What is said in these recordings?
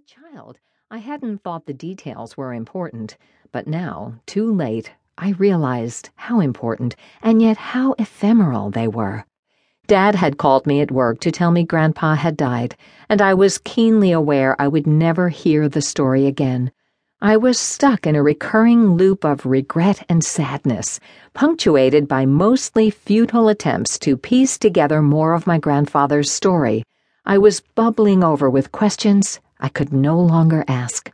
a child, I hadn't thought the details were important, but now, too late, I realized how important and yet how ephemeral they were. Dad had called me at work to tell me Grandpa had died, and I was keenly aware I would never hear the story again. I was stuck in a recurring loop of regret and sadness, punctuated by mostly futile attempts to piece together more of my grandfather's story. I was bubbling over with questions I could no longer ask.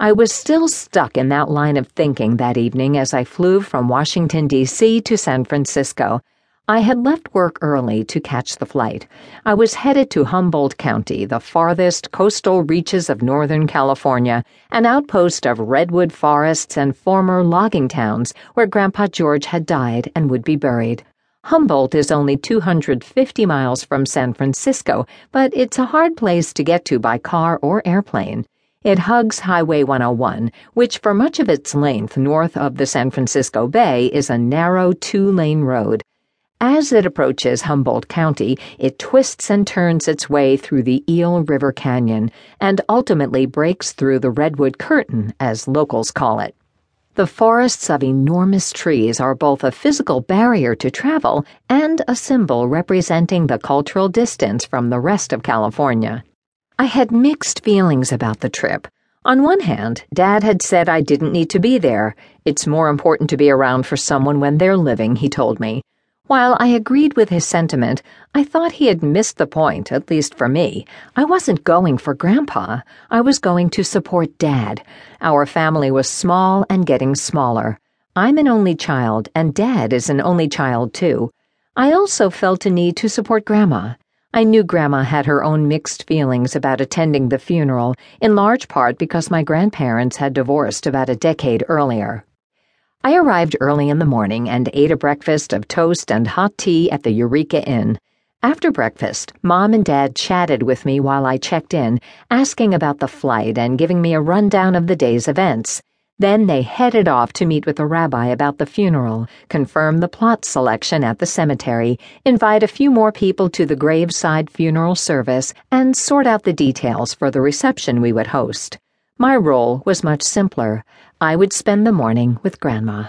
I was still stuck in that line of thinking that evening as I flew from Washington, D.C. to San Francisco. I had left work early to catch the flight. I was headed to Humboldt County, the farthest coastal reaches of Northern California, an outpost of redwood forests and former logging towns where Grandpa George had died and would be buried. Humboldt is only 250 miles from San Francisco, but it's a hard place to get to by car or airplane. It hugs Highway 101, which for much of its length north of the San Francisco Bay is a narrow two lane road. As it approaches Humboldt County, it twists and turns its way through the Eel River Canyon and ultimately breaks through the Redwood Curtain, as locals call it. The forests of enormous trees are both a physical barrier to travel and a symbol representing the cultural distance from the rest of California. I had mixed feelings about the trip. On one hand, Dad had said I didn't need to be there. It's more important to be around for someone when they're living, he told me. While I agreed with his sentiment, I thought he had missed the point, at least for me. I wasn't going for Grandpa. I was going to support Dad. Our family was small and getting smaller. I'm an only child, and Dad is an only child, too. I also felt a need to support Grandma. I knew Grandma had her own mixed feelings about attending the funeral, in large part because my grandparents had divorced about a decade earlier. I arrived early in the morning and ate a breakfast of toast and hot tea at the Eureka Inn. After breakfast, Mom and Dad chatted with me while I checked in, asking about the flight and giving me a rundown of the day's events. Then they headed off to meet with the rabbi about the funeral, confirm the plot selection at the cemetery, invite a few more people to the graveside funeral service, and sort out the details for the reception we would host. My role was much simpler. I would spend the morning with Grandma.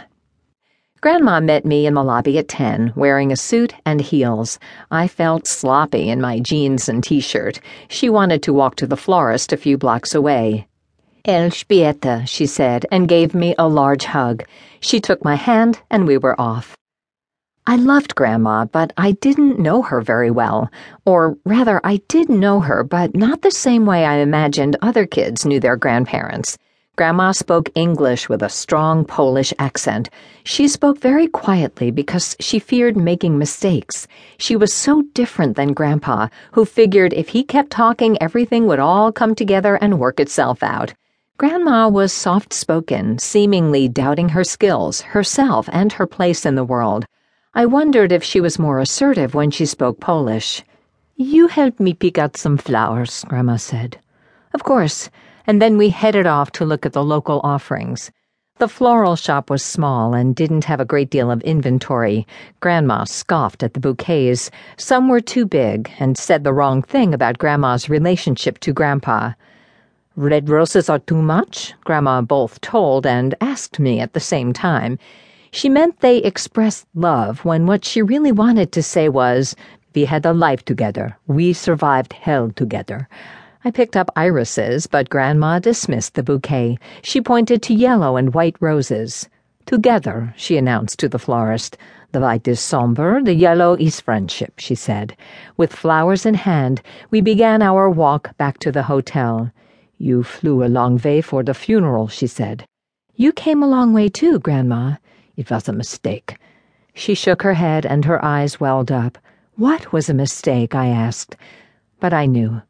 Grandma met me in the lobby at 10, wearing a suit and heels. I felt sloppy in my jeans and t shirt. She wanted to walk to the florist a few blocks away. Elżbieta, she said, and gave me a large hug. She took my hand, and we were off. I loved Grandma, but I didn't know her very well. Or rather, I did know her, but not the same way I imagined other kids knew their grandparents. Grandma spoke English with a strong Polish accent. She spoke very quietly because she feared making mistakes. She was so different than Grandpa, who figured if he kept talking, everything would all come together and work itself out. Grandma was soft spoken, seemingly doubting her skills, herself, and her place in the world. I wondered if she was more assertive when she spoke Polish. You helped me pick out some flowers, Grandma said. Of course, and then we headed off to look at the local offerings. The floral shop was small and didn't have a great deal of inventory. Grandma scoffed at the bouquets. Some were too big and said the wrong thing about Grandma's relationship to Grandpa. Red roses are too much, Grandma both told and asked me at the same time. She meant they expressed love when what she really wanted to say was, We had a life together. We survived hell together. I picked up irises, but Grandma dismissed the bouquet. She pointed to yellow and white roses. Together, she announced to the florist. The white is somber, the yellow is friendship, she said. With flowers in hand, we began our walk back to the hotel. You flew a long way for the funeral, she said. You came a long way too, Grandma. It was a mistake. She shook her head and her eyes welled up. What was a mistake? I asked. But I knew.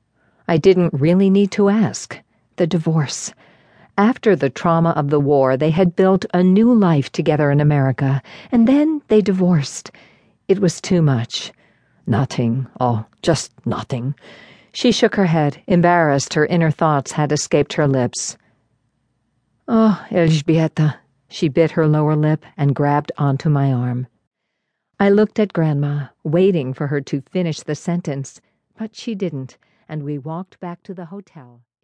I didn't really need to ask. The divorce. After the trauma of the war, they had built a new life together in America, and then they divorced. It was too much. Nothing. Oh, just nothing. She shook her head, embarrassed her inner thoughts had escaped her lips. Oh, Elżbieta, she bit her lower lip and grabbed onto my arm. I looked at Grandma, waiting for her to finish the sentence, but she didn't, and we walked back to the hotel.